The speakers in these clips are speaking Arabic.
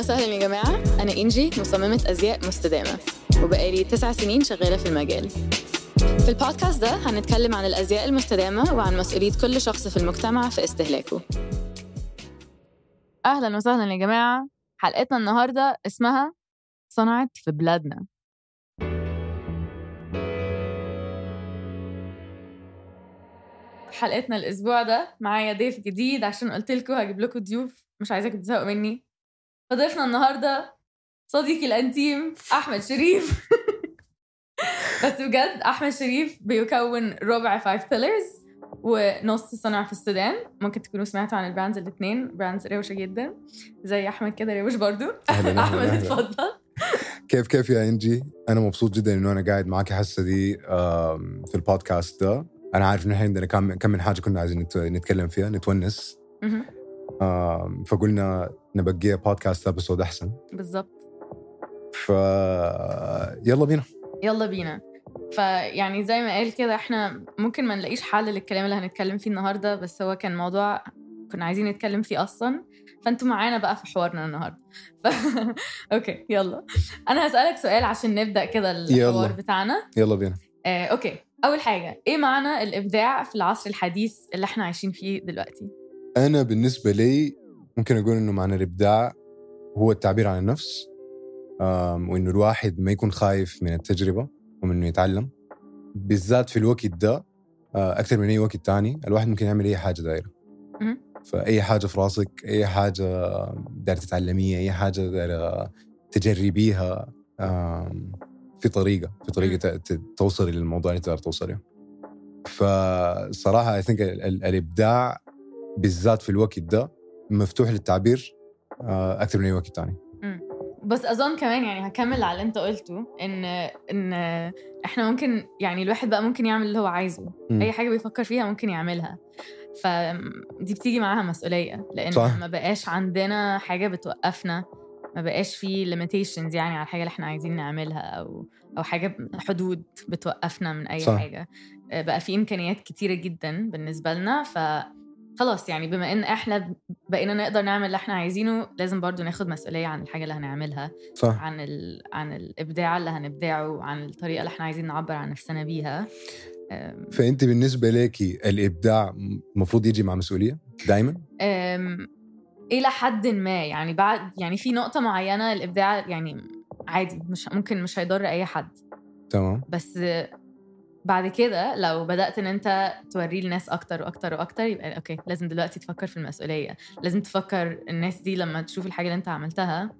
وسهلا يا جماعة. أنا إنجي مصممة أزياء مستدامة. وبقالي تسع سنين شغالة في المجال. في البودكاست ده هنتكلم عن الأزياء المستدامة وعن مسؤولية كل شخص في المجتمع في استهلاكه. أهلا وسهلا يا جماعة. حلقتنا النهاردة اسمها صنعت في بلادنا. حلقتنا الأسبوع ده معايا ضيف جديد. عشان قلت لكم هجيب لكم ضيوف. مش عايزاكم تزهقوا مني. فضيفنا النهارده صديقي الأنتيم أحمد شريف. بس بجد أحمد شريف بيكون ربع Five Pillars ونص صنع في السودان. ممكن تكونوا سمعتوا عن ال brands الاثنين brands روشة جدا زي أحمد كده روش برضو. أحمد. اتفضل. كيف كيف يا إنجي؟ أنا مبسوط جدا إنه أنا قاعد معك هسه دي في البودكاست ده. أنا عارف إنه إحنا عندنا كم كم من حاجة كنا عايزين نت- نتكلم فيها نتونس. فقلنا نبقيها podcast episode أحسن. بالظبط ف يلا بينا. يلا بينا. فيعني زي ما قال كده إحنا ممكن ما نلاقيش حل للكلام اللي هنتكلم فيه النهارده بس هو كان موضوع كنا عايزين نتكلم فيه أصلا. فأنتوا معانا بقى في حوارنا النهارده. ف... okay يلا. أنا هسألك سؤال عشان نبدأ كده الحوار يلا. بتاعنا. يلا بينا. آه، okay. أول حاجة إيه معنى الإبداع في العصر الحديث اللي إحنا عايشين فيه دلوقتي؟ أنا بالنسبة لي ممكن أقول إنه معنى الإبداع هو التعبير عن النفس آم، وإنه الواحد ما يكون خايف من التجربة ومن إنه يتعلم. بالذات في الوقت ده آه، أكثر من أي وقت تاني الواحد ممكن يعمل أي حاجة دايرة. مهم. فأي حاجة في راسك أي حاجة دايرة تتعلميها أي حاجة دايرة تجربيها في طريقة في ت- توصلي للموضوع اللي تقدر توصلي فصراحة اي ثينك الإبداع بالذات في الوقت ده مفتوح للتعبير آه، أكثر من أي وقت ثاني بس أظن كمان يعني هكمل على اللي أنت قلته إن إن إحنا ممكن يعني الواحد بقى ممكن يعمل اللي هو عايزه مم. أي حاجة بيفكر فيها ممكن يعملها فدي بتيجي معاها مسؤولية لأن صح. ما بقاش عندنا حاجة بتوقفنا ما بقاش في limitations يعني على الحاجة اللي إحنا عايزين نعملها أو أو حاجة حدود بتوقفنا من أي صح. حاجة آه، بقى في إمكانيات كتيرة جدا بالنسبة لنا ف خلاص يعني بما إن إحنا بقينا نقدر نعمل اللي إحنا عايزينه لازم برضو ناخد مسؤولية عن الحاجة اللي هنعملها صح. عن ال... عن الإبداع اللي هنبدعه عن الطريقة اللي إحنا عايزين نعبر عن نفسنا بيها. فأنت بالنسبة لك الإبداع المفروض يجي مع مسؤولية؟ دائما أم... إلى حد ما يعني بعد يعني في نقطة معينة الإبداع يعني عادي مش ممكن مش هيضر أي حد. تمام. بس بعد كده لو بدأت إن أنت توريه الناس أكتر وأكتر وأكتر يبقى okay لازم دلوقتي تفكر في المسؤولية لازم تفكر الناس دي لما تشوف الحاجة اللي أنت عملتها.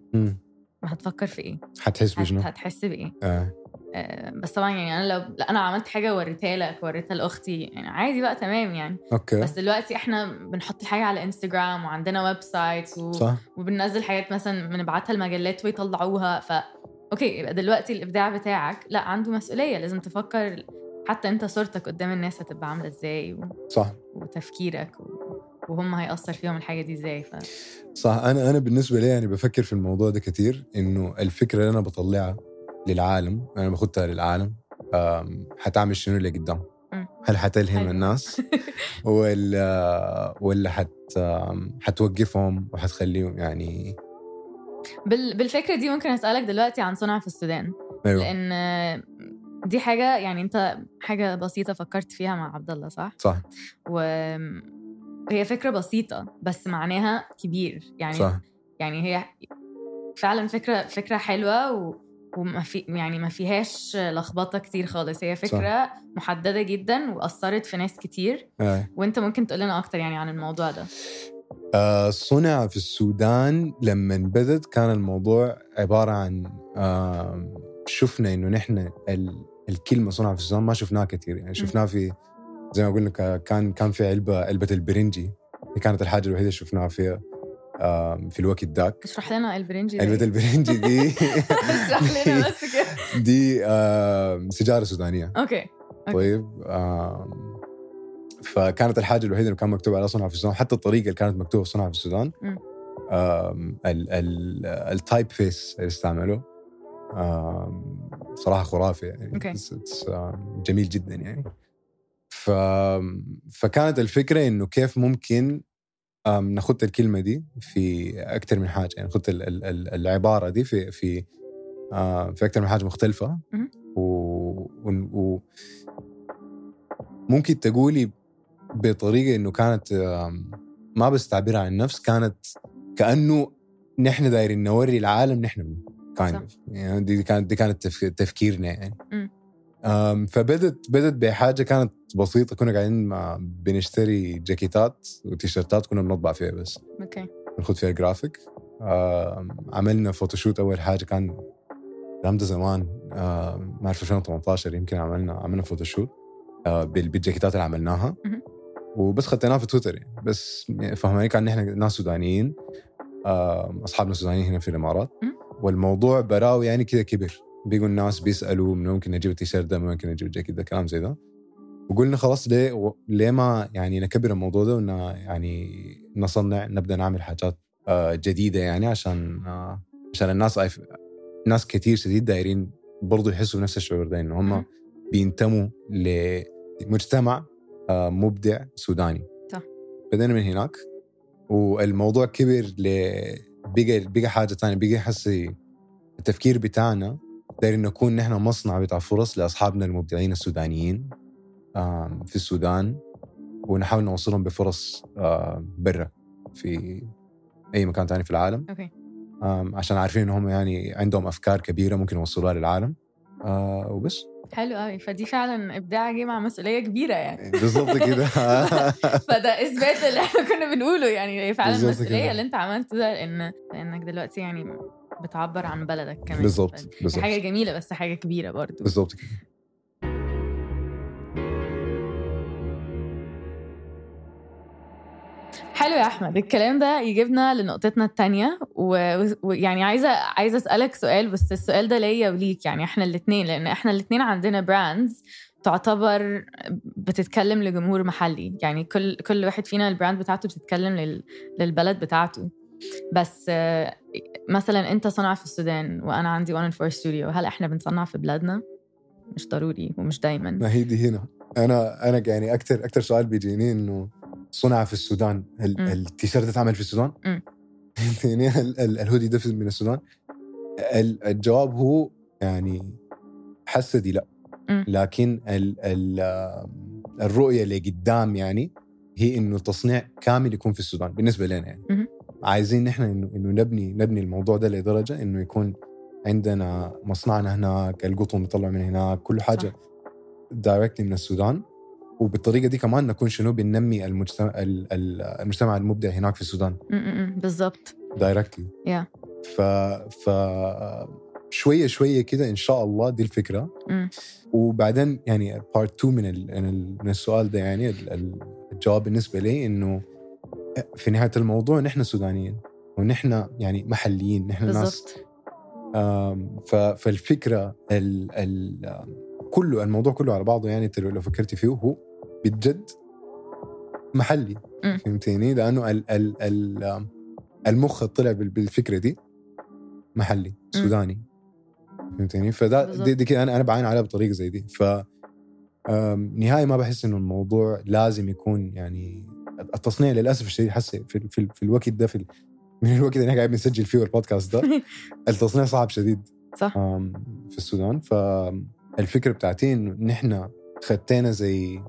هتفكر في إيه حتحس هت- بشنو؟ هتحس بإيه آه. آه، بس طبعا يعني أنا لو أنا عملت حاجة وريتها لك وريتها لأختي يعني عادي بقى تمام يعني okay بس دلوقتي إحنا بنحط الحاجة على انستغرام وعندنا websites و... صح وبننزل حاجات مثلا بنبعتها المجلات ويطلعوها ف أوكي يبقى دلوقتي الإبداع بتاعك لا عنده مسؤولية لازم تفكر حتى انت صورتك قدام الناس هتبقى عاملة إزاي و... صح. وتفكيرك و... وهم هيأثر فيهم الحاجة دي إزاي ف... صح. أنا أنا بالنسبة لي يعني بفكر في الموضوع ده كثير إنه الفكرة اللي أنا بطلعها للعالم أنا باخدها للعالم آم، حتعمل شنو اللي قدام. هل حتلهم. الناس؟ ولا ولا حت حتوقفهم وحتخليهم يعني بال... بالفكرة دي ممكن أسألك دلوقتي عن صنع في السودان أيوه. لأن دي حاجة يعني أنت حاجة بسيطة فكرت فيها مع عبد الله صح؟ صح. وهي فكرة بسيطة بس معناها كبير. يعني صح. يعني هي فعلا فكرة فكرة حلوة و... وما في يعني ما فيهاش لخبطة كتير خالص. هي فكرة صح. محددة جدا وأثرت في ناس كتير. آه. وأنت ممكن تقول لنا أكتر يعني عن الموضوع ده. آه، صنع في السودان لما بدت كان الموضوع عبارة عن آه، شفنا إنه نحن ال- الكلمة صنع في السودان ما شفناها كثير يعني شفناها في زي ما قلنا كان كان في علبة علبة البرنجي. هي كانت الحاجة الوحيدة اللي شفناها فيها في الوقت ذاك. اشرح لنا البرنجي إيه؟ البرنجي دي. اشرح لنا بس كده. دي آه، سيجارة سودانية. okay. طيب فكانت الحاجة الوحيدة اللي كان مكتوب عليها صنع في السودان حتى الطريقة اللي كانت مكتوبة صنع في السودان ال typeface اللي استعملوه صراحة خرافي يعني. okay. It's- it's، جميل جدا يعني. ف... فكانت الفكرة إنه كيف ممكن أم، ناخد الكلمة دي في أكثر من حاجة. يعني ناخد ال- ال- ال- العبارة دي في في في أكثر من حاجة مختلفة. و, و, و ممكن تقولي بطريقة إنه كانت ما بس تعبير عن النفس كانت كأنه نحن دايرين نوري العالم نحن منه. Of. يعني دي كانت دي كانت تفك- تفكيرنا يعني. فبدت بدت بحاجة كانت بسيطة. كنا قاعدين بنشتري جاكيتات وتيشيرتات كنا بنطبع فيها بس. okay. بناخد فيها جرافيك عملنا photoshoot أول حاجة كان الكلام ده زمان ما أعرف 2018 يمكن عملنا عملنا photoshoot بال- بالجاكيتات اللي عملناها. وبس خدناها في تويتر يعني. بس فهماني كأن نحن ناس سودانيين. أصحابنا سودانيين هنا في الإمارات. والموضوع براو يعني كذا كبر بيجوا الناس بيسألوا من ممكن نجيب التيشيرت ده من ممكن نجيب الجاكيت ده كلام زي ده وقلنا خلاص ليه و- ليه ما يعني نكبر الموضوع ده ون يعني نصنع نبدأ نعمل حاجات آه، جديدة يعني عشان آه، عشان الناس عايف ناس كثير شديد دايرين برضو يحسوا بنفس الشعور ده إنه هم. بينتموا لمجتمع آه، مبدع سوداني صح. من هناك والموضوع كبر ل بقى بقى حاجة ثانية بقى حسي التفكير بتاعنا دايرين نكون نحن مصنع بتاع فرص لأصحابنا المبدعين السودانيين في السودان ونحاول نوصلهم بفرص برا في أي مكان تاني في العالم. أوكي. عشان عارفين انهم يعني عندهم أفكار كبيرة ممكن يوصلوها للعالم. وبس. حلو قوي فدي فعلا إبداع جه مع مسؤولية كبيرة يعني. بالضبط كده. فده إثبات اللي إحنا كنا بنقوله يعني. هي فعلا بالظبط المسؤولية. اللي أنت عملته ده لأن لانك دلوقتي يعني بتعبر عن بلدك كمان. بالضبط هي بالضبط حاجة جميلة بس حاجة كبيرة برضو. بالضبط كده. حلو يا أحمد. الكلام ده يجيبنا لنقطتنا الثانية ويعني عايزه عايزة أسألك سؤال بس السؤال ده ليا وليك يعني إحنا الاثنين لأن إحنا الاثنين عندنا brands تعتبر بتتكلم لجمهور محلي. يعني كل كل واحد فينا ال brand بتاعته بتتكلم لل... للبلد بتاعته. بس مثلا أنت صنع في السودان وأنا عندي One Four Studio هل إحنا بنصنع في بلادنا؟ مش ضروري ومش دايما. ما هي دي هنا. أنا أنا يعني أكثر أكثر سؤال بيجيني إنه صنع في السودان. التيشيرت ده اتعمل في السودان. يعني ال- ال- الهودي ده في- من السودان ال- الجواب هو يعني هسه دي لا. لكن ال ال الرؤية اللي قدام يعني هي إنه التصنيع كامل يكون في السودان بالنسبة لنا يعني. عايزين نحن إنه إنه نبني نبني الموضوع ده لدرجة إنه يكون عندنا مصنعنا هناك القطن بيطلع من هناك كل حاجة. directly من السودان وبالطريقة دي كمان نكون شنو بننمي المجتمع ال- ال- المجتمع المبدع هناك في السودان. بالظبط directly Yeah. ف ف شوية شوية كده إن شاء الله دي الفكرة. م. وبعدين يعني part 2 من ال من, ال من السؤال ده يعني ال- ال- الجواب بالنسبة لي إنه في نهاية الموضوع نحن سودانيين ونحن يعني محليين نحن ناس. ف- فالفكرة ال ال كله الموضوع كله على بعضه يعني لو فكرتي فيه هو بجد محلي. فهمتيني لأنه ال ال ال المخ طلع بال- بالفكرة دي محلي سوداني فهمتيني فده. دي, دي كده أنا أنا بعين عليها بطريقة زي دي. ف نهائي ما بحس إنه الموضوع لازم يكون يعني التصنيع للأسف الشديد حسي في, في, في الوقت ده في من الوقت اللي إحنا قاعد بنسجل فيه البودكاست ده التصنيع صعب شديد. صح. في السودان. فالفكرة بتاعتي إنه نحن خدتنا زي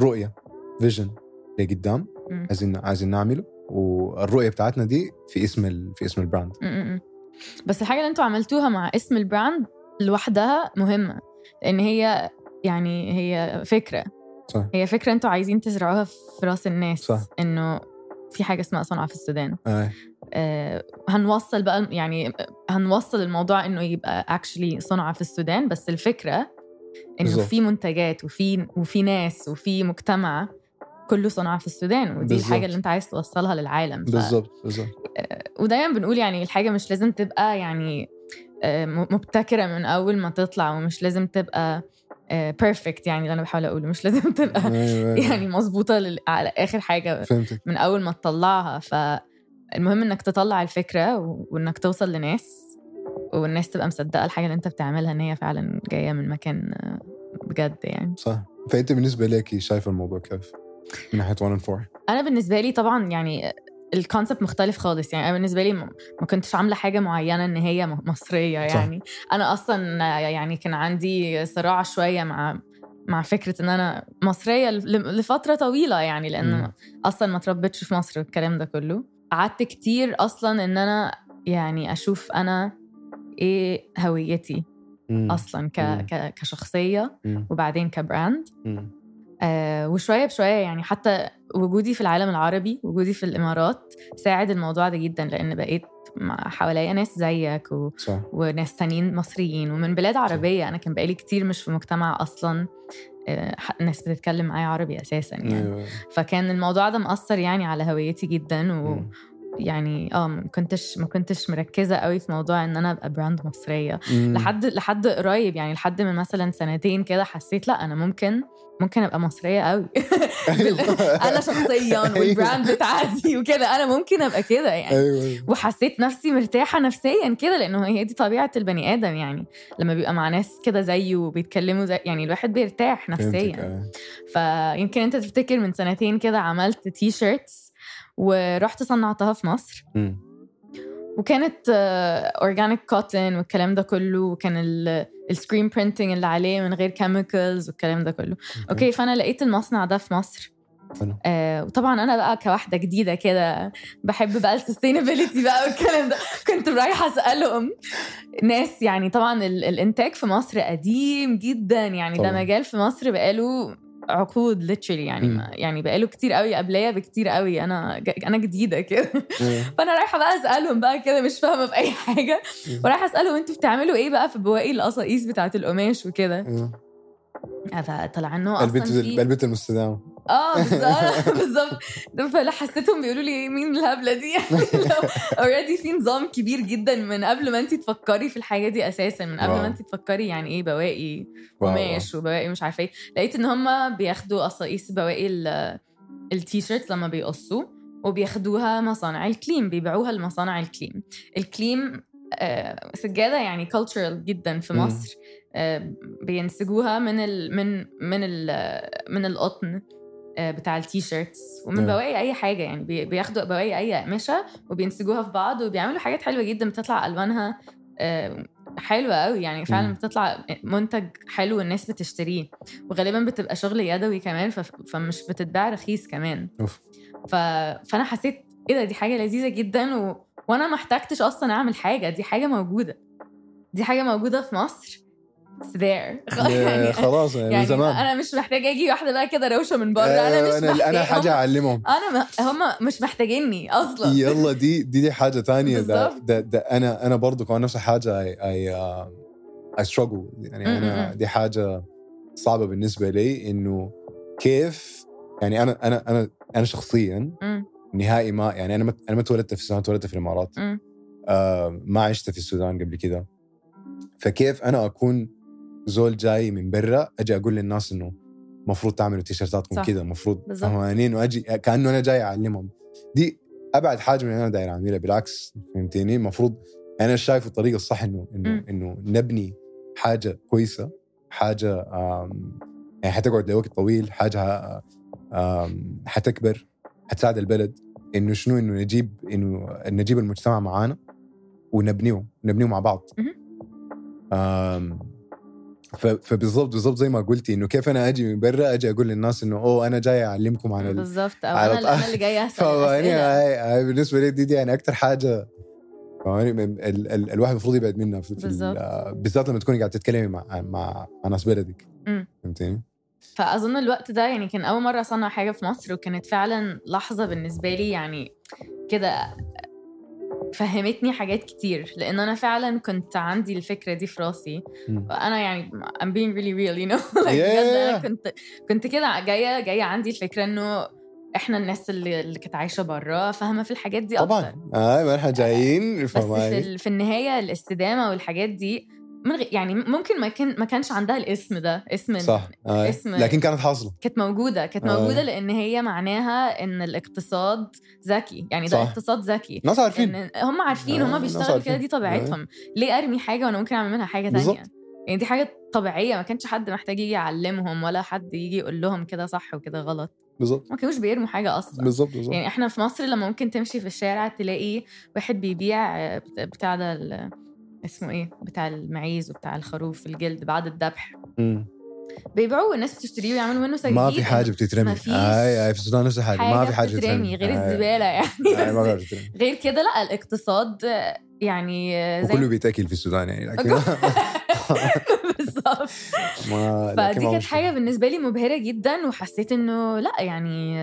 رؤية vision لقدام مم. عايزين عايزين نعمله والرؤية بتاعتنا دي في اسم ال... في اسم ال brand م- م- م. بس الحاجة اللي أنتوا عملتوها مع اسم ال brand لوحدها مهمة لأن هي يعني هي فكرة صح هي فكرة أنتوا عايزين تزرعوها في رأس الناس صح. إنه في حاجة اسمها صنع في السودان آه. آه هنوصل بقى يعني هنوصل الموضوع إنه يبقى اكشلي صنع في السودان بس الفكرة إنه بالظبط. في منتجات وفي وفي ناس وفي مجتمع كله صنع في السودان ودي بالظبط. الحاجة اللي أنت عايز توصلها للعالم ف... بالضبط بالضبط ودايما بنقول يعني الحاجة مش لازم تبقى يعني آه، مبتكرة من أول ما تطلع ومش لازم تبقى بيرفكت يعني اللي أنا بحاول أقوله مش لازم تبقى أيوة، أيوة. يعني مظبوطة لل- على آخر حاجة فهمتك من أول ما تطلعها فالمهم إنك تطلع الفكرة وإنك توصل لناس والناس تبقى مصدقة الحاجة اللي انت بتعملها ان هي فعلا جاية من مكان بجد يعني صح فأنت بالنسبة لك شايفه الموضوع كيف؟ من ناحية 1 and 4 أنا بالنسبة لي طبعا يعني ال concept مختلف خالص يعني أنا بالنسبة لي ما كنتش عاملة حاجة معينة إن هي م- مصرية صح. يعني أنا أصلا يعني كان عندي صراع شوية مع مع فكرة إن أنا مصرية لفترة طويلة يعني لأن مم. أصلا ما تربيتش في مصر والكلام ده كله قعدت كتير أصلا إن أنا يعني أشوف أنا إيه هويتي مم. أصلا ك مم. ك كشخصية مم. وبعدين ك brand مم. آه وشوية بشوية يعني حتى وجودي في العالم العربي وجودي في الإمارات ساعد الموضوع ده جدا لأن بقيت حواليا ناس زيك و... صح وناس تانيين مصريين ومن بلاد عربية أنا كان بقالي كتير مش في مجتمع أصلا آه، ناس بتتكلم معايا عربي أساسا يعني أيوة. فكان الموضوع ده مأثر يعني على هويتي جدا مم. ويعني آه ما كنتش ما كنتش مركزة قوي في موضوع إن أنا أبقى براند مصرية. مم. لحد لحد قريب يعني لحد من مثلا سنتين كده حسيت لأ أنا ممكن ممكن أبقى مصرية قوي. أنا شخصيا وال brand بتاعتي وكده. أنا ممكن أبقى كده يعني. أيوه وحسيت نفسي مرتاحة نفسيا كده لأنه هي دي طبيعة البني آدم يعني. لما بيبقى مع ناس كده زيه وبيتكلموا زي يعني الواحد بيرتاح نفسيا. آه. فيمكن أنت تفتكر من سنتين كده عملت t-shirts ورحت صنعتها في مصر مم. وكانت organic cotton والكلام ده كله وكان ال screen printing اللي عليه من غير chemicals والكلام ده كله okay فأنا لقيت المصنع ده في مصر. آه وطبعا أنا بقى كواحدة جديدة كده بحب بقى ال sustainability بقى والكلام ده كنت رايحة أسألهم ناس يعني طبعا ال- الإنتاج في مصر قديم جدا يعني طبعاً. ده مجال في مصر بقاله عقود literally يعني يعني بقاله كتير قوي قبليه بكتير قوي. أنا أنا جديدة كده. فأنا رايحة بقى أسألهم بقى كده مش فاهمة في أي حاجة. ورايحة أسألهم أنتوا بتعملوا إيه بقى في بواقي القصاقيس بتاعت القماش وكده. فطلع انه أصلا البنت المستدامه آه بالظبط بالظبط. فلا حسيتهم بيقولوا لي مين الهبلة دي؟ already في نظام كبير جدا من قبل ما انت تفكري في الحاجة دي أساسا من قبل wow. ما انت تفكري يعني إيه بواقي. قماش وبواقي مش عارفة إيه. لقيت إن هم بياخدوا قصاقيس بواقي ال- ال t-shirts لما بيقصوا وبياخدوها مصانع الكليم بيبيعوها لمصانع الكليم. الكليم آه، سجادة يعني cultural جدا في. مصر. آه، بينسجوها من ال من من ال من القطن. آه، بتاع ال t-shirts. ومن نعم. بواقي أي حاجة يعني بي- بياخدوا بواقي أي اقمشه وبينسجوها في بعض وبيعملوا حاجات حلوة جدا بتطلع ألوانها حلوة قوي يعني فعلا. بتطلع منتج حلو الناس بتشتريه. وغالبا بتبقى شغل يدوي كمان فمش بتتباع رخيص كمان. أوف. ف... فأنا حسيت إيه ده دي حاجة لذيذة جدا و... وأنا ما احتجتش أصلا أعمل حاجة. دي حاجة موجودة. دي حاجة موجودة في مصر. It's there. يا خلاص يعني, من يعني زمان. أنا مش محتاجة أجي واحدة بقى كده روشة من بره. أنا مش أنا أنا حاجة أعلمهم. أنا م... هم مش محتاجيني أصلا. يلا دي دي دي حاجة تانية. ده, بالظبط. ده, ده أنا أنا برضو كمان نفس الحاجة اي اي اي ستراجل يعني أنا م-. دي حاجة صعبة بالنسبة لي إنه كيف يعني أنا أنا أنا أنا شخصيا. نهائي ما يعني أنا ما أنا ما اتولدت في السودان اتولدت في الإمارات. آه ما عشت في السودان قبل كده. فكيف أنا أكون زول جاي من برا أجي أقول للناس إنه المفروض تعملوا تيشيرتاتكم صح. كذا المفروض. فهمانين وأجي كأنه أنا جاي أعلمهم دي أبعد حاجة من اللي أنا داير أعملها بالعكس فهمتيني المفروض أنا شايف الطريقة الصح إنه إنه. إنه نبني حاجة كويسة حاجة يعني حتقعد لوقت طويل حاجة حتكبر حتساعد البلد إنه شنو إنه نجيب إنه نجيب المجتمع معانا ونبنيه نبنيه مع بعض مهم. آم، ف- فبالضبط بالضبط زي ما قلتي إنه كيف أنا أجي من برا أجي أقول للناس إنه أوه أنا جاي أعلمكم عن ال... بالظبط أو على أنا اللي جاية أسأل هاي بالنسبة لي دي, دي يعني أكثر حاجة فواني ال... ال... الواحد المفروض يبعد منها. بالذات لما تكوني قاعدة تتكلمي مع مع, مع ناس بلدك. فهمتيني؟ فأظن الوقت ده يعني كان أول مرة أصنع حاجة في مصر وكانت فعلا لحظة بالنسبة لي يعني كده فهمتني حاجات كتير لأن أنا فعلا كنت عندي الفكرة دي في راسي. أنا يعني I'm being really real you know like Yeah. أنا كنت كنت كده جاية جاية عندي الفكرة إنه إحنا الناس اللي, اللي كانت عايشة بره فاهمة في الحاجات دي طبعا. أكتر. هاي ما إحنا جايين بس في, في النهاية الاستدامة والحاجات دي من غير يعني ممكن ما كان ما كانش عندها الاسم ده اسم صح. هاي. اسم- لكن كانت حاصلة. كانت موجودة كانت آه. موجودة لأن هي معناها إن الاقتصاد ذكي. يعني ده صح. اقتصاد ذكي. ناس عارفين. إن هم عارفين آه، هم بيشتغلوا. كده دي طبيعتهم. ليه أرمي حاجة وأنا ممكن أعمل منها حاجة بالظبط. تانية يعني دي حاجة طبيعية ما كانش حد محتاج يجي يعلمهم ولا حد يجي يقول لهم كده صح وكده غلط. بالظبط. ما كانوش بيرموا حاجة أصلا. بالظبط بالظبط. يعني إحنا في مصر لما ممكن تمشي في الشارع تلاقي واحد بيبيع آه، بت- بتاع ده اسمه إيه؟ بتاع المعيز وبتاع الخروف الجلد بعد الذبح. بيبيعوه والناس بتشتريه ويعملوا منه سجاجيد ما في حاجة بتترمي. اي اي في السودان نفس الحاجة. ما في حاجة بتترمي. غير آي. الزبالة يعني. آي، ما غير كده لا الاقتصاد يعني زي وكله بيتاكل في السودان يعني لكن بالظبط. فدي كانت. حاجة بالنسبة لي مبهرة جدا وحسيت إنه لا يعني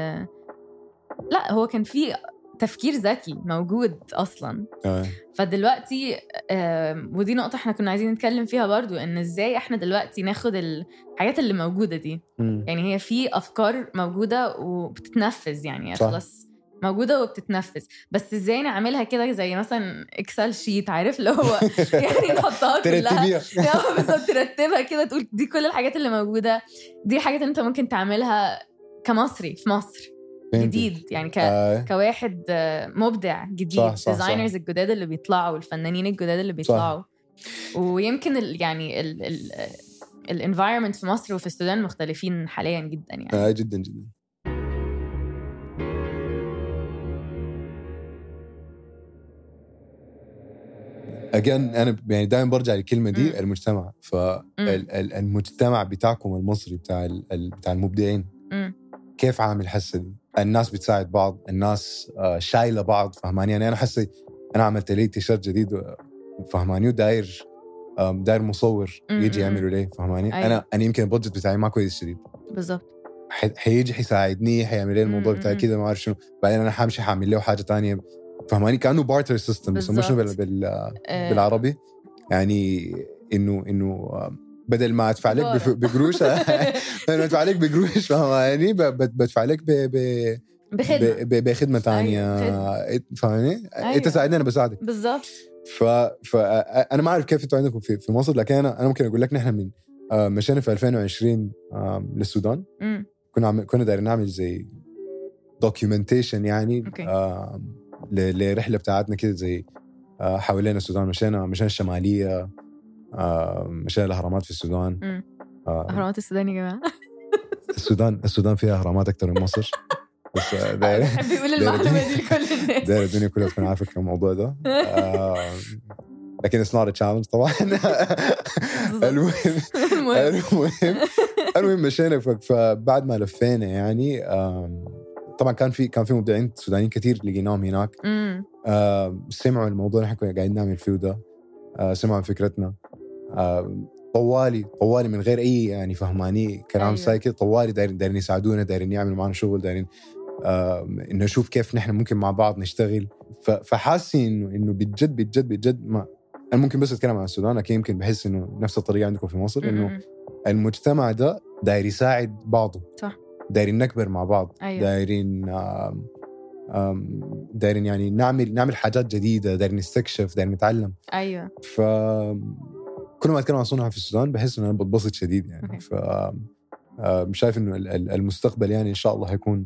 لا هو كان في تفكير ذكي موجود أصلا. آي. فدلوقتي آم، ودي نقطة إحنا كنا عايزين نتكلم فيها برضو إن إزاي إحنا دلوقتي ناخد الحاجات اللي موجودة دي. مم. يعني هي في أفكار موجودة وبتتنفذ يعني صح. خلاص. موجودة وبتتنفذ. بس إزاي نعملها كده؟ زي مثلا Excel sheet عارف؟ اللي هو يعني نحطها كلها. آه بالظبط. ترتبها كده تقول دي كل الحاجات اللي موجودة دي حاجات أنت ممكن تعملها كمصري في مصر. جديد يعني ك آي. كواحد آه، مبدع جديد صح، صح، صح. ديزاينرز الجداد اللي بيطلعوا والفنانين الجداد اللي بيطلعوا ويمكن ال يعني ال ال ال environment في مصر وفي السودان مختلفين حاليا جدا يعني آي جدا جدا again أنا يعني دائما برجع للكلمة. دي المجتمع فالمجتمع بتاعكم المصري بتاع بتاع المبدعين مم. كيف عامل حسه دي؟ الناس بتساعد بعض، الناس آه، شايلة بعض فهماني؟ يعني أنا حسي أنا عملت لي تيشيرت جديد فهماني؟ وداير داير مصور يجي يعمله ليه فهماني؟ أيوة. أنا أنا يمكن ال budget بتاعي ما كويس شديد. بالظبط ح- حيجي حيساعدني حيعمل لي الموضوع بتاعي. كده ما أعرف شنو. بعدين أنا حامشي حاعمل له حاجة تانية. فهماني؟ كأنه barter system بيسموه شنو بال- آه، بالعربي. يعني إنه إنه بدل ما ادفع لك. بقروش بدل ما ادفع لك بقروش فاهماني بدفع لك ب- بخدمة بخدمة ثانية أيوة، فاهماني؟ أيوة. انت ساعدني أنا بساعدك بالظبط ف... ف أنا ما أعرف كيف أنتوا عندكم في, في مصر لكن أنا أنا ممكن أقول لك نحن من آه، مشينا في 2020 آم، للسودان. كنا عم... كنا دايرين نعمل زي دوكيومنتيشن يعني. لرحلة بتاعتنا كده زي آه، حوالين السودان مشينا مشينا الشمالية مشينا الأهرامات في السودان. أهرامات السودان يا جماعة. السودان السودان فيها أهرامات أكثر من مصر. بس آه، داير بحب يقول المعلومه دي لكل الناس. داير الدنيا كلها تكون عارفة الموضوع ده. لكن it's not challenge طبعا. المهم المهم. المهم مشينا. فبعد ما لفينا يعني طبعا كان في كان في مبدعين سودانيين كثير لقيناهم هناك. سمعوا الموضوع. اللي إحنا كنا قاعدين نعمل فيه ده. آه، سمعوا فكرتنا. طوالي طوالي من غير أي يعني فهماني كلام أيوة. سايكل طوالي دايرين دايرين يساعدونا دايرين يعملوا معنا شغل دايرين آم، إنه نشوف كيف نحن ممكن مع بعض نشتغل ف- فحاسين انه إنه بجد بجد بجد ما أنا ممكن بس أتكلم عن السودان لكن يمكن بحس إنه نفس الطريقة عندكم في مصر إنه. المجتمع ده داير يساعد بعضه صح. دايرين نكبر مع بعض أيوة. دايرين آم، آم، دايرين يعني نعمل نعمل حاجات جديدة دايرين نستكشف دايرين نتعلم أيوه ف كل ما أتكلم عن صنع في السودان بحس انه أنا بتبسط شديد يعني. ف آم، شايف إنه ال- ال- المستقبل يعني إن شاء الله حيكون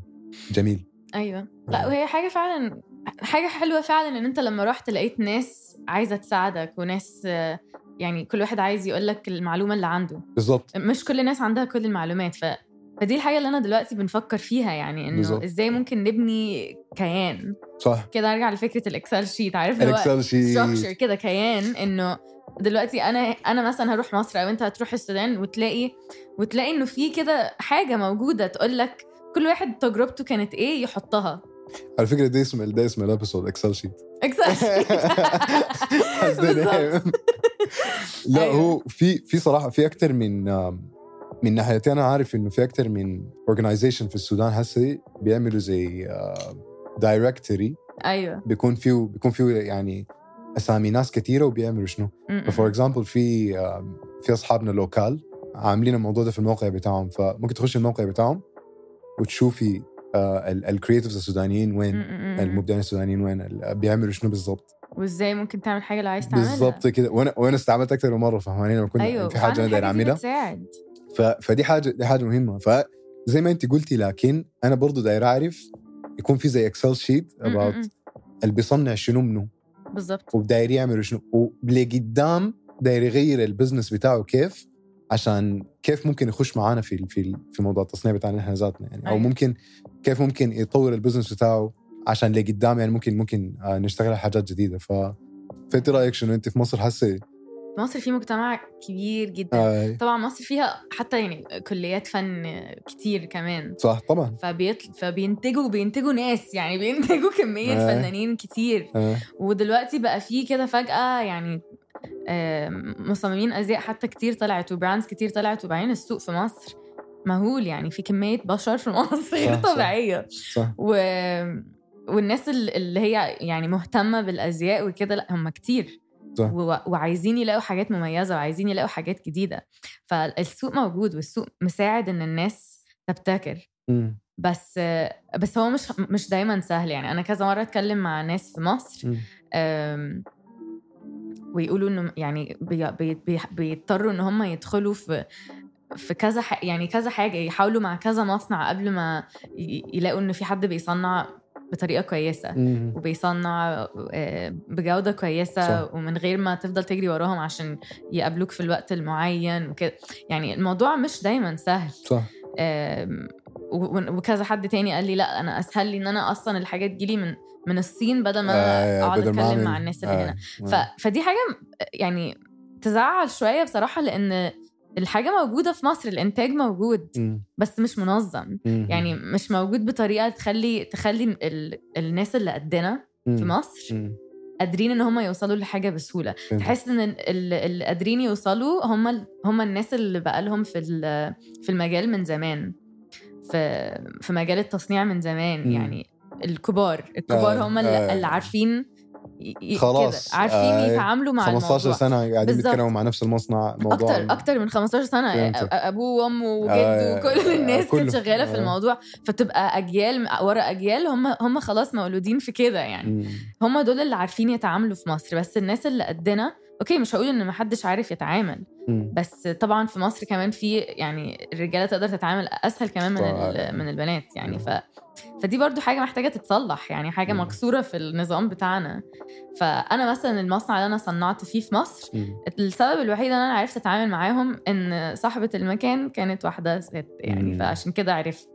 جميل. أيوه. لأ آه. وهي حاجة فعلا حاجة حلوة فعلا إن أنت لما رحت لقيت ناس عايزة تساعدك وناس آه، يعني كل واحد عايز يقول لك المعلومة اللي عنده. بالضبط مش كل الناس عندها كل المعلومات. ف فدي الحاجة اللي أنا دلوقتي بنفكر فيها يعني إنه بالظبط. إزاي ممكن نبني كيان. صح. كده أرجع لفكرة ال Excel sheet عارف ال Excel sheet كده كيان إنه دلوقتي أنا أنا مثلا هروح مصر أو أنت هتروح السودان وتلاقي وتلاقي إنه في كده حاجة موجودة تقول لك كل واحد تجربته كانت إيه يحطها. على فكرة ده اسم ده اسم ال episode Excel sheet Excel sheet. لا. هو في في صراحة في أكثر من من ناحيتين أنا عارف إنه في أكثر من organization في السودان هسه بيعملوا زي directory أيوه. بيكون فيه بيكون فيه يعني أسامي ناس كثيره وبيعملوا شنو. for. example في في أصحابنا Local عاملين الموضوع ده في الموقع بتاعهم. فممكن تخش الموقع بتاعهم وتشوفي ال creatives السودانيين وين. المبدعين السودانيين وين بيعملوا شنو بالضبط. وإزاي ممكن تعمل حاجة لو عايز تعملها. بالضبط كده. وأنا وأنا استعملت أكثر من مرة فاهماني لما كنا أيوه في حاجة أنا داير اعملها. فدي حاجة دي حاجة مهمة. فزي ما أنت قلتي لكن أنا برضو داير أعرف يكون في زي Excel sheet about. اللي بيصنع شنو منه بالظبط وداير يعملوا شنو؟ ولقدام داير يغير ال business بتاعه كيف عشان كيف ممكن يخش معانا في في في موضوع التصنيع بتاعنا إحنا ذاتنا يعني. أو أيوة. ممكن كيف ممكن يطور ال business بتاعه عشان لقدام يعني ممكن ممكن آه، نشتغل على حاجات جديدة. ف فأنت رأيك شنو؟ أنت في مصر حاسة مصر فيه مجتمع كبير جدا. آه طبعا مصر فيها حتى يعني كليات فن كتير كمان. صح طبعا. فبيطل... فبينتجوا بينتجوا ناس يعني بينتجوا كمية آه. فنانين كتير. آه ودلوقتي بقى فيه كده فجأة يعني مصممين أزياء حتى كتير طلعت و brands كتير طلعت وبعدين السوق في مصر مهول. يعني في كمية بشر في مصر غير صح، صح. صح. و... والناس ال- اللي هي يعني مهتمة بالأزياء وكده لأ هم كتير. صح. وعايزين يلاقوا حاجات مميزة وعايزين يلاقوا حاجات جديدة فالسوق موجود والسوق مساعد إن الناس تبتكر. بس بس هو مش مش دايما سهل يعني أنا كذا مرة أتكلم مع ناس في مصر ويقولوا إنه يعني بي بي بي بيضطروا إن هم يدخلوا في في كذا ح... يعني كذا حاجة يحاولوا مع كذا مصنع قبل ما يلاقوا إن في حد بيصنع بطريقة كويسة مم. وبيصنع آه، بجودة كويسة صح. ومن غير ما تفضل تجري وراهم عشان يقابلوك في الوقت المعين وكده يعني الموضوع مش دايما سهل صح وكذا حد تاني قال لي لا أنا أسهل لي إن أنا أصلا الحاجات تجيلي من من الصين بدل ما آه، أقعد بدل ما أتكلم مع الناس اللي آه، هنا آه. ف... فدي حاجة يعني تزعل شوية بصراحة لأن الحاجة موجودة في مصر الإنتاج موجود. بس مش منظم. يعني مش موجود بطريقة تخلي تخلي ال... الناس اللي قدنا في. مصر. قادرين إن هم يوصلوا لحاجة بسهولة. تحس إن ال- اللي قادرين يوصلوا هم هم الناس اللي بقى لهم في ال- في المجال من زمان في في مجال التصنيع من زمان. يعني الكبار الكبار آه، هم اللي, آه. اللي عارفين ي- خلاص، عارفين آه، يتعاملوا مع 15 الموضوع سنة قاعدين. بيتكلموا مع نفس المصنع موضوع أكتر أكتر من 15 سنة أبوه وأمه وجده آه، وكل آه، الناس. كانت شغالة في آه. الموضوع فتبقى أجيال ورا أجيال هم هم خلاص مولودين في كده يعني مم. هم دول اللي عارفين يتعاملوا في مصر بس الناس اللي قدنا أوكي مش هقول إن محدش عارف يتعامل مم. بس طبعا في مصر كمان في يعني الرجاله تقدر تتعامل أسهل كمان من من البنات يعني ف فدي برضو حاجة محتاجة تتصلح يعني حاجة مم. مكسورة في النظام بتاعنا فأنا مثلا المصنع اللي أنا صنعت فيه في مصر مم. السبب الوحيد ان أنا عرفت أتعامل معاهم إن صاحبة المكان كانت واحدة ست يعني مم. فعشان كده عرفت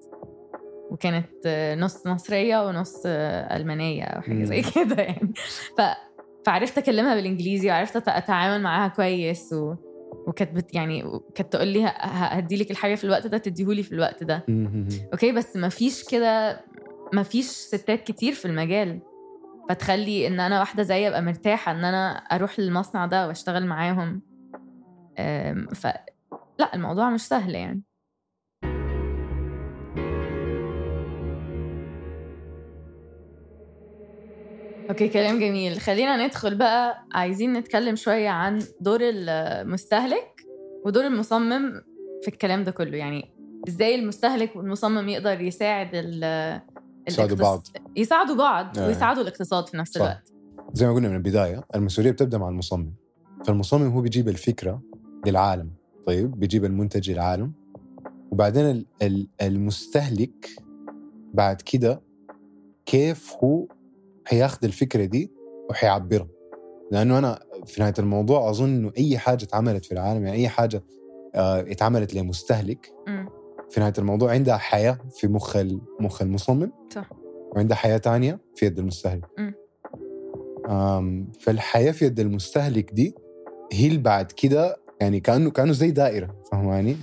وكانت نص مصرية ونص ألمانية أو حاجة. زي كده يعني ف... فعرفت أكلمها بالإنجليزي وعرفت أتعامل معاها كويس و... وكانت بت... يعني كانت تقول لي هدي لك الحاجة في الوقت ده تديهولي في الوقت ده. okay؟ بس ما فيش كده ما فيش ستات كتير في المجال. فتخلي إن أنا واحدة زي أبقى مرتاحة إن أنا أروح للمصنع ده وأشتغل معاهم. ف لا الموضوع مش سهل يعني. okay كلام جميل. خلينا ندخل بقى. عايزين نتكلم شوية عن دور المستهلك ودور المصمم في الكلام ده كله. يعني إزاي المستهلك والمصمم يقدر يساعد ال يساعدوا بعض. يساعدوا بعض آه. ويساعدوا الاقتصاد في نفس صح. الوقت. زي ما قلنا من البداية المسؤولية بتبدأ مع المصمم. فالمصمم هو بيجيب الفكرة للعالم. طيب بيجيب المنتج للعالم. وبعدين ال- ال- المستهلك بعد كده كيف هو حياخد الفكرة دي وحيعبرها لأنه أنا في نهاية الموضوع أظن إنه أي حاجة اتعملت في العالم يعني أي حاجة آه، اتعملت لمستهلك مم. في نهاية الموضوع عندها حياة في مخ مخ المصمم صح. وعندها حياة تانية في يد المستهلك فالحياة في يد المستهلك دي هي اللي بعد كده يعني كأنه كأنه زي دائرة فهماني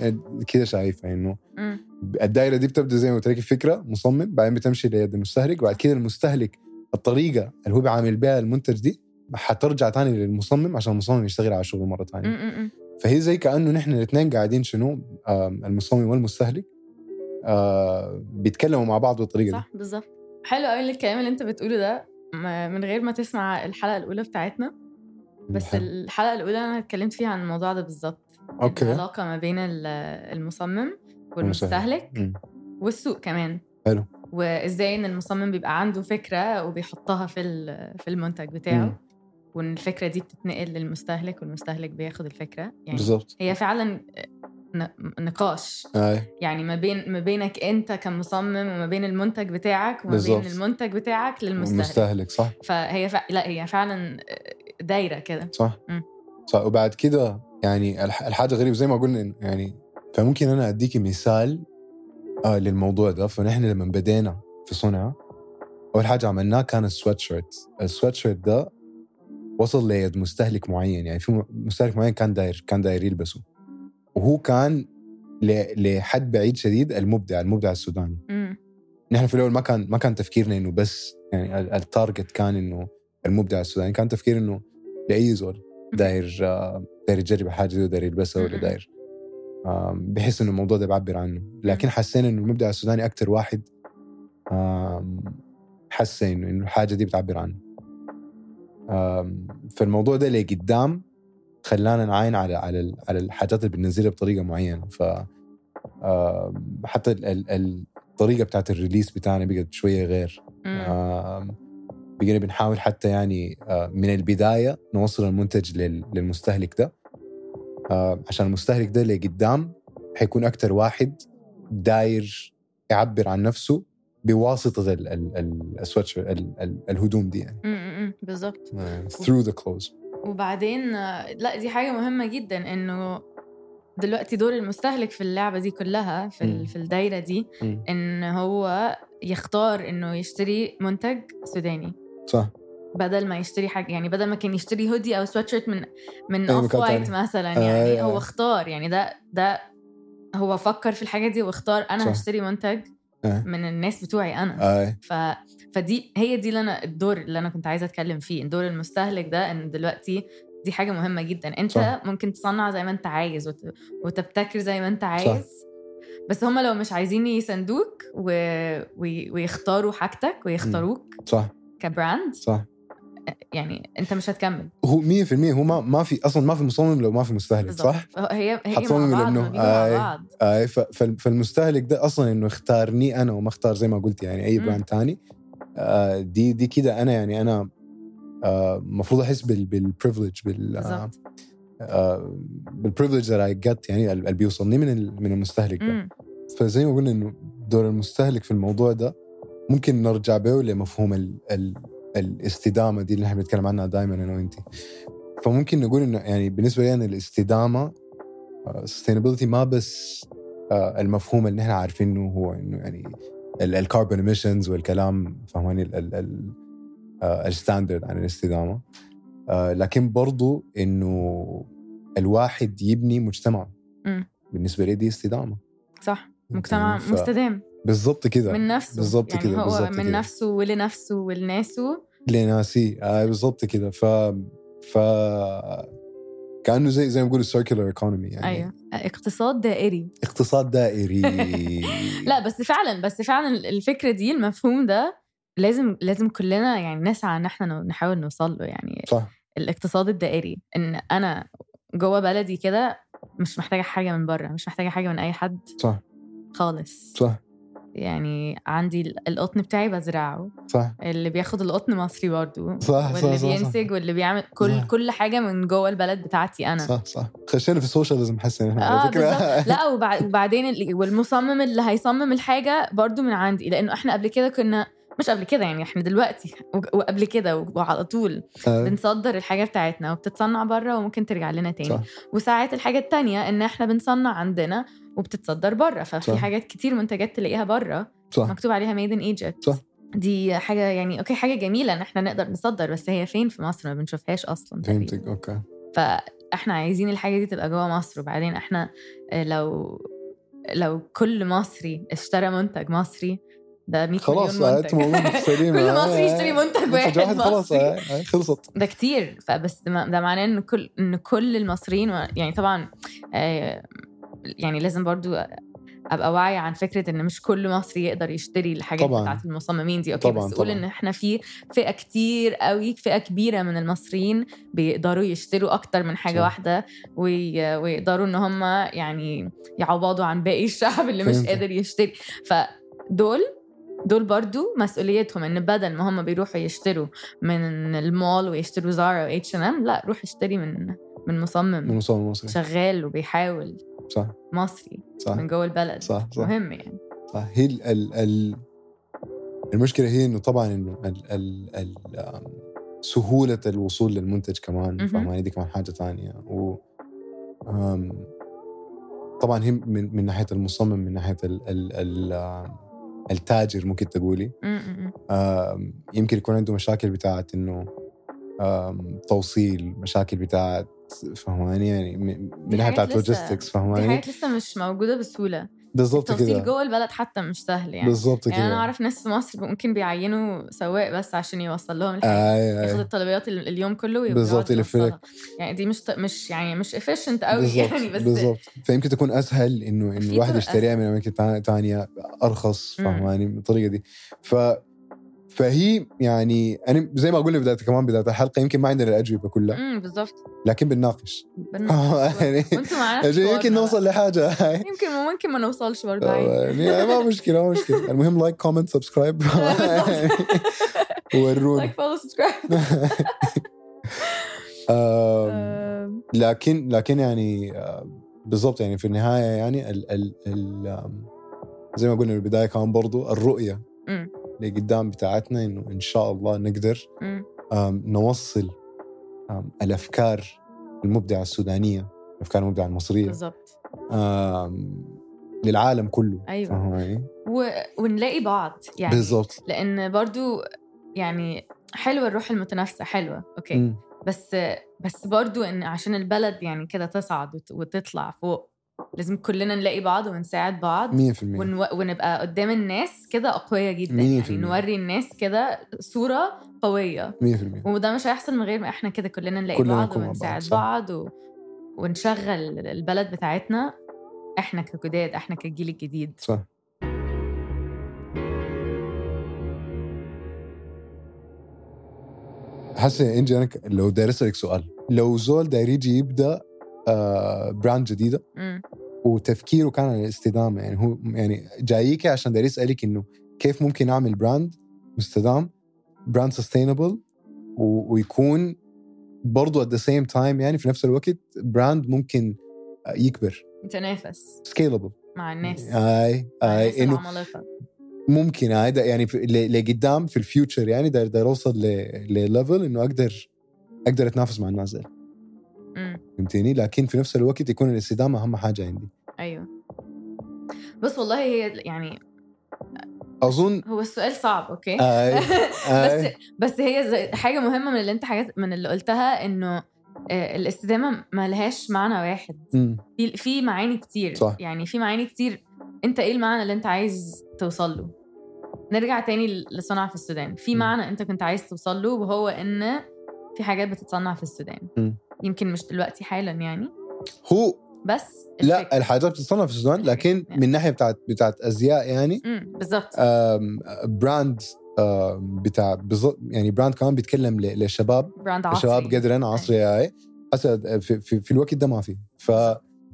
كده شايفة إنه مم. الدائرة دي بتبدأ زي ما قلت لك فكره مصمم بعدين بتمشي ليد المستهلك بعد كده المستهلك الطريقة اللي هو بيعامل بها المنتج دي حترجع تاني للمصمم عشان المصمم يشتغل على شغله مرة. مم. فهي زي كأنه نحن الاثنين قاعدين شنو آم، المصمم والمستهلك آه، بيتكلموا مع بعض بالطريقة صح بالظبط حلو قوي الكلام اللي أنت بتقوله ده من غير ما تسمع الحلقة الأولى بتاعتنا بس حلو. الحلقة الأولى أنا اتكلمت فيها عن الموضوع ده بالظبط أوكي العلاقة ما بين ال- المصمم والمستهلك. والسوق كمان حلو. وإزاي إن المصمم بيبقى عنده فكرة وبيحطها في في المنتج بتاعه. مم. وإن الفكرة دي بتتنقل للمستهلك والمستهلك بياخد الفكرة. يعني بالضبط هي فعلا نقاش. آه. يعني ما بين ما بينك أنت كمصمم وما بين المنتج بتاعك وما بالظبط. بين المنتج بتاعك للمستهلك. المستهلك صح. فهي ف... لا هي فعلا دايرة كده. صح. مم. صح. وبعد كده يعني الح- الحاجة غريبة زي ما قلنا يعني فممكن أنا اديكي مثال آه للموضوع ده. فنحن لما بدينا في صنعاء أول حاجة عملناه كان ال sweatshirt ال sweatshirt ده وصل ليد مستهلك معين. يعني في مستهلك معين كان داير كان داير يلبسه. وهو كان لحد بعيد شديد المبدع المبدع السوداني. نحن في الأول ما كان ما كان تفكيرنا إنه بس يعني ال- ال target كان إنه المبدع السوداني. كان تفكير إنه لأي زول داير آه، داير يجرب الحاجة دي وداير يلبسها ولا. داير بحس إنه الموضوع ده بيعبر عنه. لكن حسينا إنه المبدع السوداني أكثر واحد حس انه إنه الحاجة دي بتعبر عنه. فالموضوع ده لقدام خلانا نعاين على على على الحاجات اللي بننزلها بطريقة معينة. ف حتى ال- ال- الطريقة بتاعت الريليس بتاعنا بقت شوية غير. بقينا بنحاول حتى يعني آه، من البداية نوصل المنتج لل- للمستهلك ده. عشان المستهلك ده اللي قدام حيكون أكثر واحد داير يعبر عن نفسه بواسطة ال- ال- ال- ال- ال- الهدوم دي يعني. آه، through the clothes. وبعدين آه، لا دي حاجة مهمة جدا إنه دلوقتي دور المستهلك في اللعبة دي كلها في. ال- في الدايرة دي مم. إن هو يختار إنه يشتري منتج سوداني. صح. بدل ما يشتري حاجة يعني بدل ما كان يشتري هودي أو سويتشيرت من من مكان white. مثلا آه، يعني آه. هو اختار يعني ده ده هو فكر في الحاجة دي واختار أنا صح. هشتري منتج آه. من الناس بتوعي أنا آه. ف... فدي هي دي اللي أنا الدور اللي أنا كنت عايزة أتكلم فيه دور المستهلك ده إن دلوقتي دي حاجة مهمة جدا أنت صح. ممكن تصنع زي ما أنت عايز وت... وتبتكر زي ما أنت عايز صح. بس هم لو مش عايزين يساندوك و... وي... ويختاروا حاجتك ويختاروك صح ك brand صح يعني انت مش هتكمل هو 100% هو ما ما في أصلا ما في مصمم لو ما في مستهلك صح؟ هي هي حتصمم مع بعض. ما بيجوا مع آي. بعض آه فال- فالمستهلك ده أصلا إنه اختارني أنا وما أختار زي ما قلت يعني أي. brand تاني آه دي دي كده أنا يعني أنا المفروض أحس بال بال privilege بال آه، آه بال privilege that I get يعني اللي بيوصلني من من المستهلك ده. فزي ما قلنا إنه دور المستهلك في الموضوع ده ممكن نرجع به لمفهوم ال ال الاستدامة دي اللي إحنا بنتكلم عنها دائما أنا وانت فممكن نقول إنه يعني بالنسبة لي أنا الاستدامة sustainability ما بس آه، المفهوم اللي إحنا عارفينه هو إنه يعني ال carbon emissions والكلام فهماني؟ ال- ال- ال- آه، ال standard عن الاستدامة. آه، لكن برضو إنه الواحد يبني مجتمع. مم. بالنسبة لي دي استدامة. صح. مجتمع ف- مستدام. بالظبط كده. من نفسه. بالظبط يعني كده هو بالظبط من كده. نفسه ولنفسه ولناسه. لناسي. آه بالضبط كده. ف ف كأنه زي زي ما بيقولوا ال circular economy يعني. أيوه. اقتصاد دائري. اقتصاد دائري. لا بس فعلا بس فعلا الفكرة دي المفهوم ده لازم لازم كلنا يعني نسعى إن إحنا نحاول نوصل له يعني صح. الاقتصاد الدائري. إن أنا جوه بلدي كده مش محتاجة حاجة من بره مش محتاجة حاجة من أي حد صح. خالص. صح. يعني عندي ال- القطن بتاعي بزرعه. صح. اللي بياخد القطن مصري برضه صح صح واللي صح بينسج واللي بيعمل كل صح. كل حاجة من جوه البلد بتاعتي أنا. صح صح. خشينا في السوشياليزم حسن إحنا آه على فكره لا وبع- وبعدين ال- والمصمم اللي هيصمم الحاجة برضو من عندي. لأنه إحنا قبل كده كنا مش قبل كده يعني إحنا دلوقتي وقبل كده وعلى طول آه، بنصدر الحاجة بتاعتنا وبتتصنع بره وممكن ترجع لنا تاني. صح. وساعات الحاجة التانية إن إحنا بنصنع عندنا وبتتصدر بره ففي صح. حاجات كتير منتجات تلاقيها بره صح. مكتوب عليها made in Egypt صح. دي حاجة يعني okay حاجة جميلة إن إحنا نقدر نصدر بس هي فين في مصر ما بنشوفهاش أصلا. فهمتك okay. فاحنا عايزين الحاجة دي تبقى جوه مصر. وبعدين إحنا آه، لو لو كل مصري اشترى منتج مصري ده 100 خلاص مليون آه، منتج موضوع سليم كل آه، مصري آه، يشتري منتج منتج واحد واحد خلاص. آه، آه، خلصت ده كتير فبس ده معناه إن كل إن كل المصريين يعني طبعا آه، يعني لازم برضو أبقى واعية عن فكرة إن مش كل مصري يقدر يشتري الحاجات طبعاً. بتاعت المصممين دي أوكي طبعاً، بس قول طبعاً. إن إحنا في فئة كتير قوي فئة كبيرة من المصريين بيقدروا يشتروا أكتر من حاجة صح. واحدة وي... ويقدروا إن هم يعني يعوضوا عن باقي الشعب اللي مش. قادر يشتري فدول دول برضو مسؤوليتهم إن بدل ما هم بيروحوا يشتروا من المول ويشتروا زارا واتش ان ام لا روح اشتري من من من مصمم مصمم مصري. شغال وبيحاول صح. مصري صح. من جوه البلد. صح صح. مهم يعني. صح. هي ال ال ال المشكلة هي إنه طبعا انه ال ال ال سهولة الوصول للمنتج كمان. فاهماني دي كمان حاجة ثانية و طبعا هي من من ناحية المصمم من ناحية ال ال ال التاجر ممكن تقولي. يمكن يكون عنده مشاكل بتاعت إنه توصيل مشاكل بتاعت فهماني؟ يعني من ناحية بتاعت logistics دي فهماني؟ حاجات لسه مش موجودة بسهولة. التوصيل كده. جوه البلد حتى مش سهل يعني. بالضبط يعني أنا كده. أعرف ناس في مصر ممكن بيعينوا سواق بس عشان يوصل لهم الحاجة. اي ياخد اي الطلبيات ال- اليوم كله بالظبط، يلف. لك. يعني دي مش مش يعني مش efficient قوي يعني بس بالضبط فيمكن تكون أسهل إنه إنه الواحد يشتريها من أماكن تانية أرخص مم. فهماني بالطريقة دي. ف فهي يعني أنا زي ما قلنا بداية كمان بداية الحلقة يمكن ما عندنا الأجوبة كلها. امم بالظبط لكن بنناقش. يعني يمكن نوصل لحاجة. هاي. يمكن ممكن ما نوصلش برضه. عادي يعني ما مشكلة ما مشكلة. المهم like comment subscribe ورونا like follow subscribe لكن لكن يعني بالضبط يعني في النهاية يعني ال ال ال زي ما قلنا في البداية كمان برضو الرؤية. مم. اللي قدام بتاعتنا إنه إن شاء الله نقدر نوصل الأفكار المبدعة السودانية الأفكار المبدعة المصرية بالظبط آم، للعالم كله. فاهماني؟ و... ونلاقي بعض يعني بالضبط لأن برضو يعني حلوة الروح المتنافسة حلوة أوكي مم. بس بس برضو إن عشان البلد يعني كده تصعد وت- وتطلع فوق لازم كلنا نلاقي بعض ونساعد بعض 100% ونو... ونبقى قدام الناس كده أقوياء جدا مية يعني في المية. نوري الناس كده صورة قوية 100% وده مش هيحصل من غير ما إحنا كده كلنا نلاقي كلنا بعض بعض، ونساعد صح. بعض و... ونشغل البلد بتاعتنا إحنا كجداد إحنا كالجيل الجديد صح حسي إنجي أنا لو داير أسألك سؤال لو زول داير يجي يبدأ آه brand جديدة مم. وتفكيره كان عن الاستدامة. يعني هو يعني جايك عشان داير يسألك إنه كيف ممكن أعمل brand مستدام brand sustainable ويكون برضو at the same time يعني في نفس الوقت brand ممكن يكبر. نتنافس scalable مع الناس. اي مع الناس اي انه ممكن هذا يعني لقدام في ال future يعني داير داير أوصل لل level إنه أقدر أقدر أتنافس مع الناس دي. مم. فهمتني؟ لكن في نفس الوقت يكون الاستدامة أهم حاجة عندي. أيوه. بس والله هي يعني أظن هو السؤال صعب أوكي؟ آي بس آي بس هي زي حاجة مهمة من اللي أنت حاجات من اللي قلتها إنه آه، الاستدامة ما لهاش معنى واحد. في في معاني كتير. صح. يعني في معاني كتير. أنت إيه المعنى اللي أنت عايز توصل له؟ نرجع تاني لصنع في السودان. في. معنى أنت كنت عايز توصل له وهو إن في حاجات بتتصنع في السودان. م. يمكن مش دلوقتي حالا يعني هو بس لا الفكرة. الحاجات بتتصنع في السودان لكن يعني. من ناحية بتاعت بتاعت أزياء يعني بالظبط brand بتاع يعني brand كمان بيتكلم للشباب brand عصري الشباب قدرا عصري هاي هسه في, في, في الوقت ده ما في ف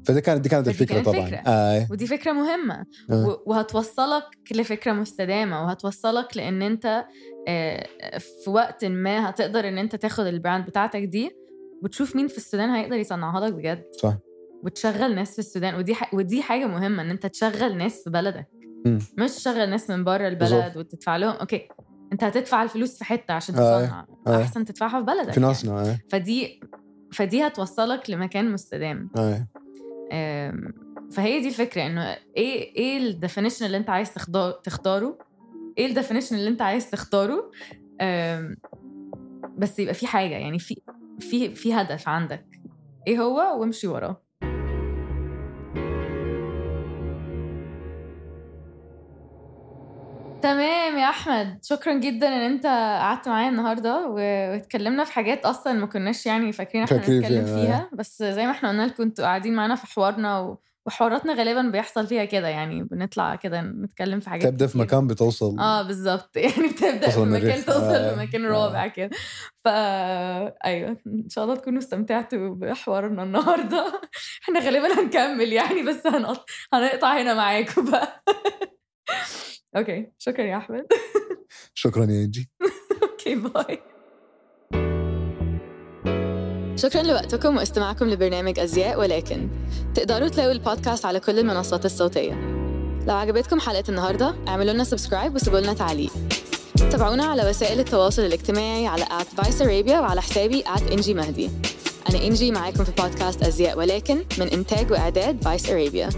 فده كانت دي كانت فدي الفكرة كانت طبعا فكرة. آي. ودي فكرة مهمة آه. وهتوصلك لفكرة مستدامة وهتوصلك لأن أنت آه، في وقت ما هتقدر أن أنت تاخد ال brand بتاعتك دي وتشوف مين في السودان هيقدر يصنعها لك بجد صح. وتشغل ناس في السودان ودي ح... ودي حاجة مهمة أن أنت تشغل ناس في بلدك مم. مش تشغل ناس من بره البلد بالظبط. وتدفع لهم okay أنت هتدفع الفلوس في حتة عشان آه، تصنع آه. أحسن تدفعها في بلدك في يعني. ناسنا آي. فدي فدي هتوصلك لمكان مستدام آي. أم، فهي دي الفكرة إنه إيه إيه ال definition اللي أنت عايز تختار تختاره إيه الديفينيشن اللي أنت عايز تختاره أم، بس يبقى في حاجة يعني في في في هدف عندك. إيه هو؟ وامشي وراه. تمام يا أحمد. شكرا جدا إن أنت قعدت معايا النهارده واتكلمنا في حاجات أصلا ما كناش يعني فاكرين إحنا نتكلم فيها، فيها. بس زي ما إحنا قلنا لكم أنتوا قاعدين معانا في حوارنا و... وحواراتنا غالبا بيحصل فيها كده يعني بنطلع كده نتكلم في حاجات تبدا في. مكان بتوصل آه بالظبط يعني بتبدأ في مكان. توصل آه. لمكان آه. رابع كده فا أيوه إن شاء الله تكونوا استمتعتوا بحوارنا النهارده إحنا غالبا هنكمل يعني بس هنقطع هنقطع هنا معاكم بقى okay شكرا يا أحمد شكرا يا إنجي okay bye شكرا لوقتكم واستماعكم لبرنامج أزياء ولكن. تقدروا تلاقوا البودكاست على كل المنصات الصوتية. لو عجبتكم حلقة النهارده اعملوا لنا subscribe وسيبوا لنا تعليق. تابعونا على وسائل التواصل الاجتماعي على @vicearabia وعلى حسابي @انجي مهدي أنا إنجي معاكم في بودكاست أزياء ولكن من إنتاج وإعداد فايس أرابيا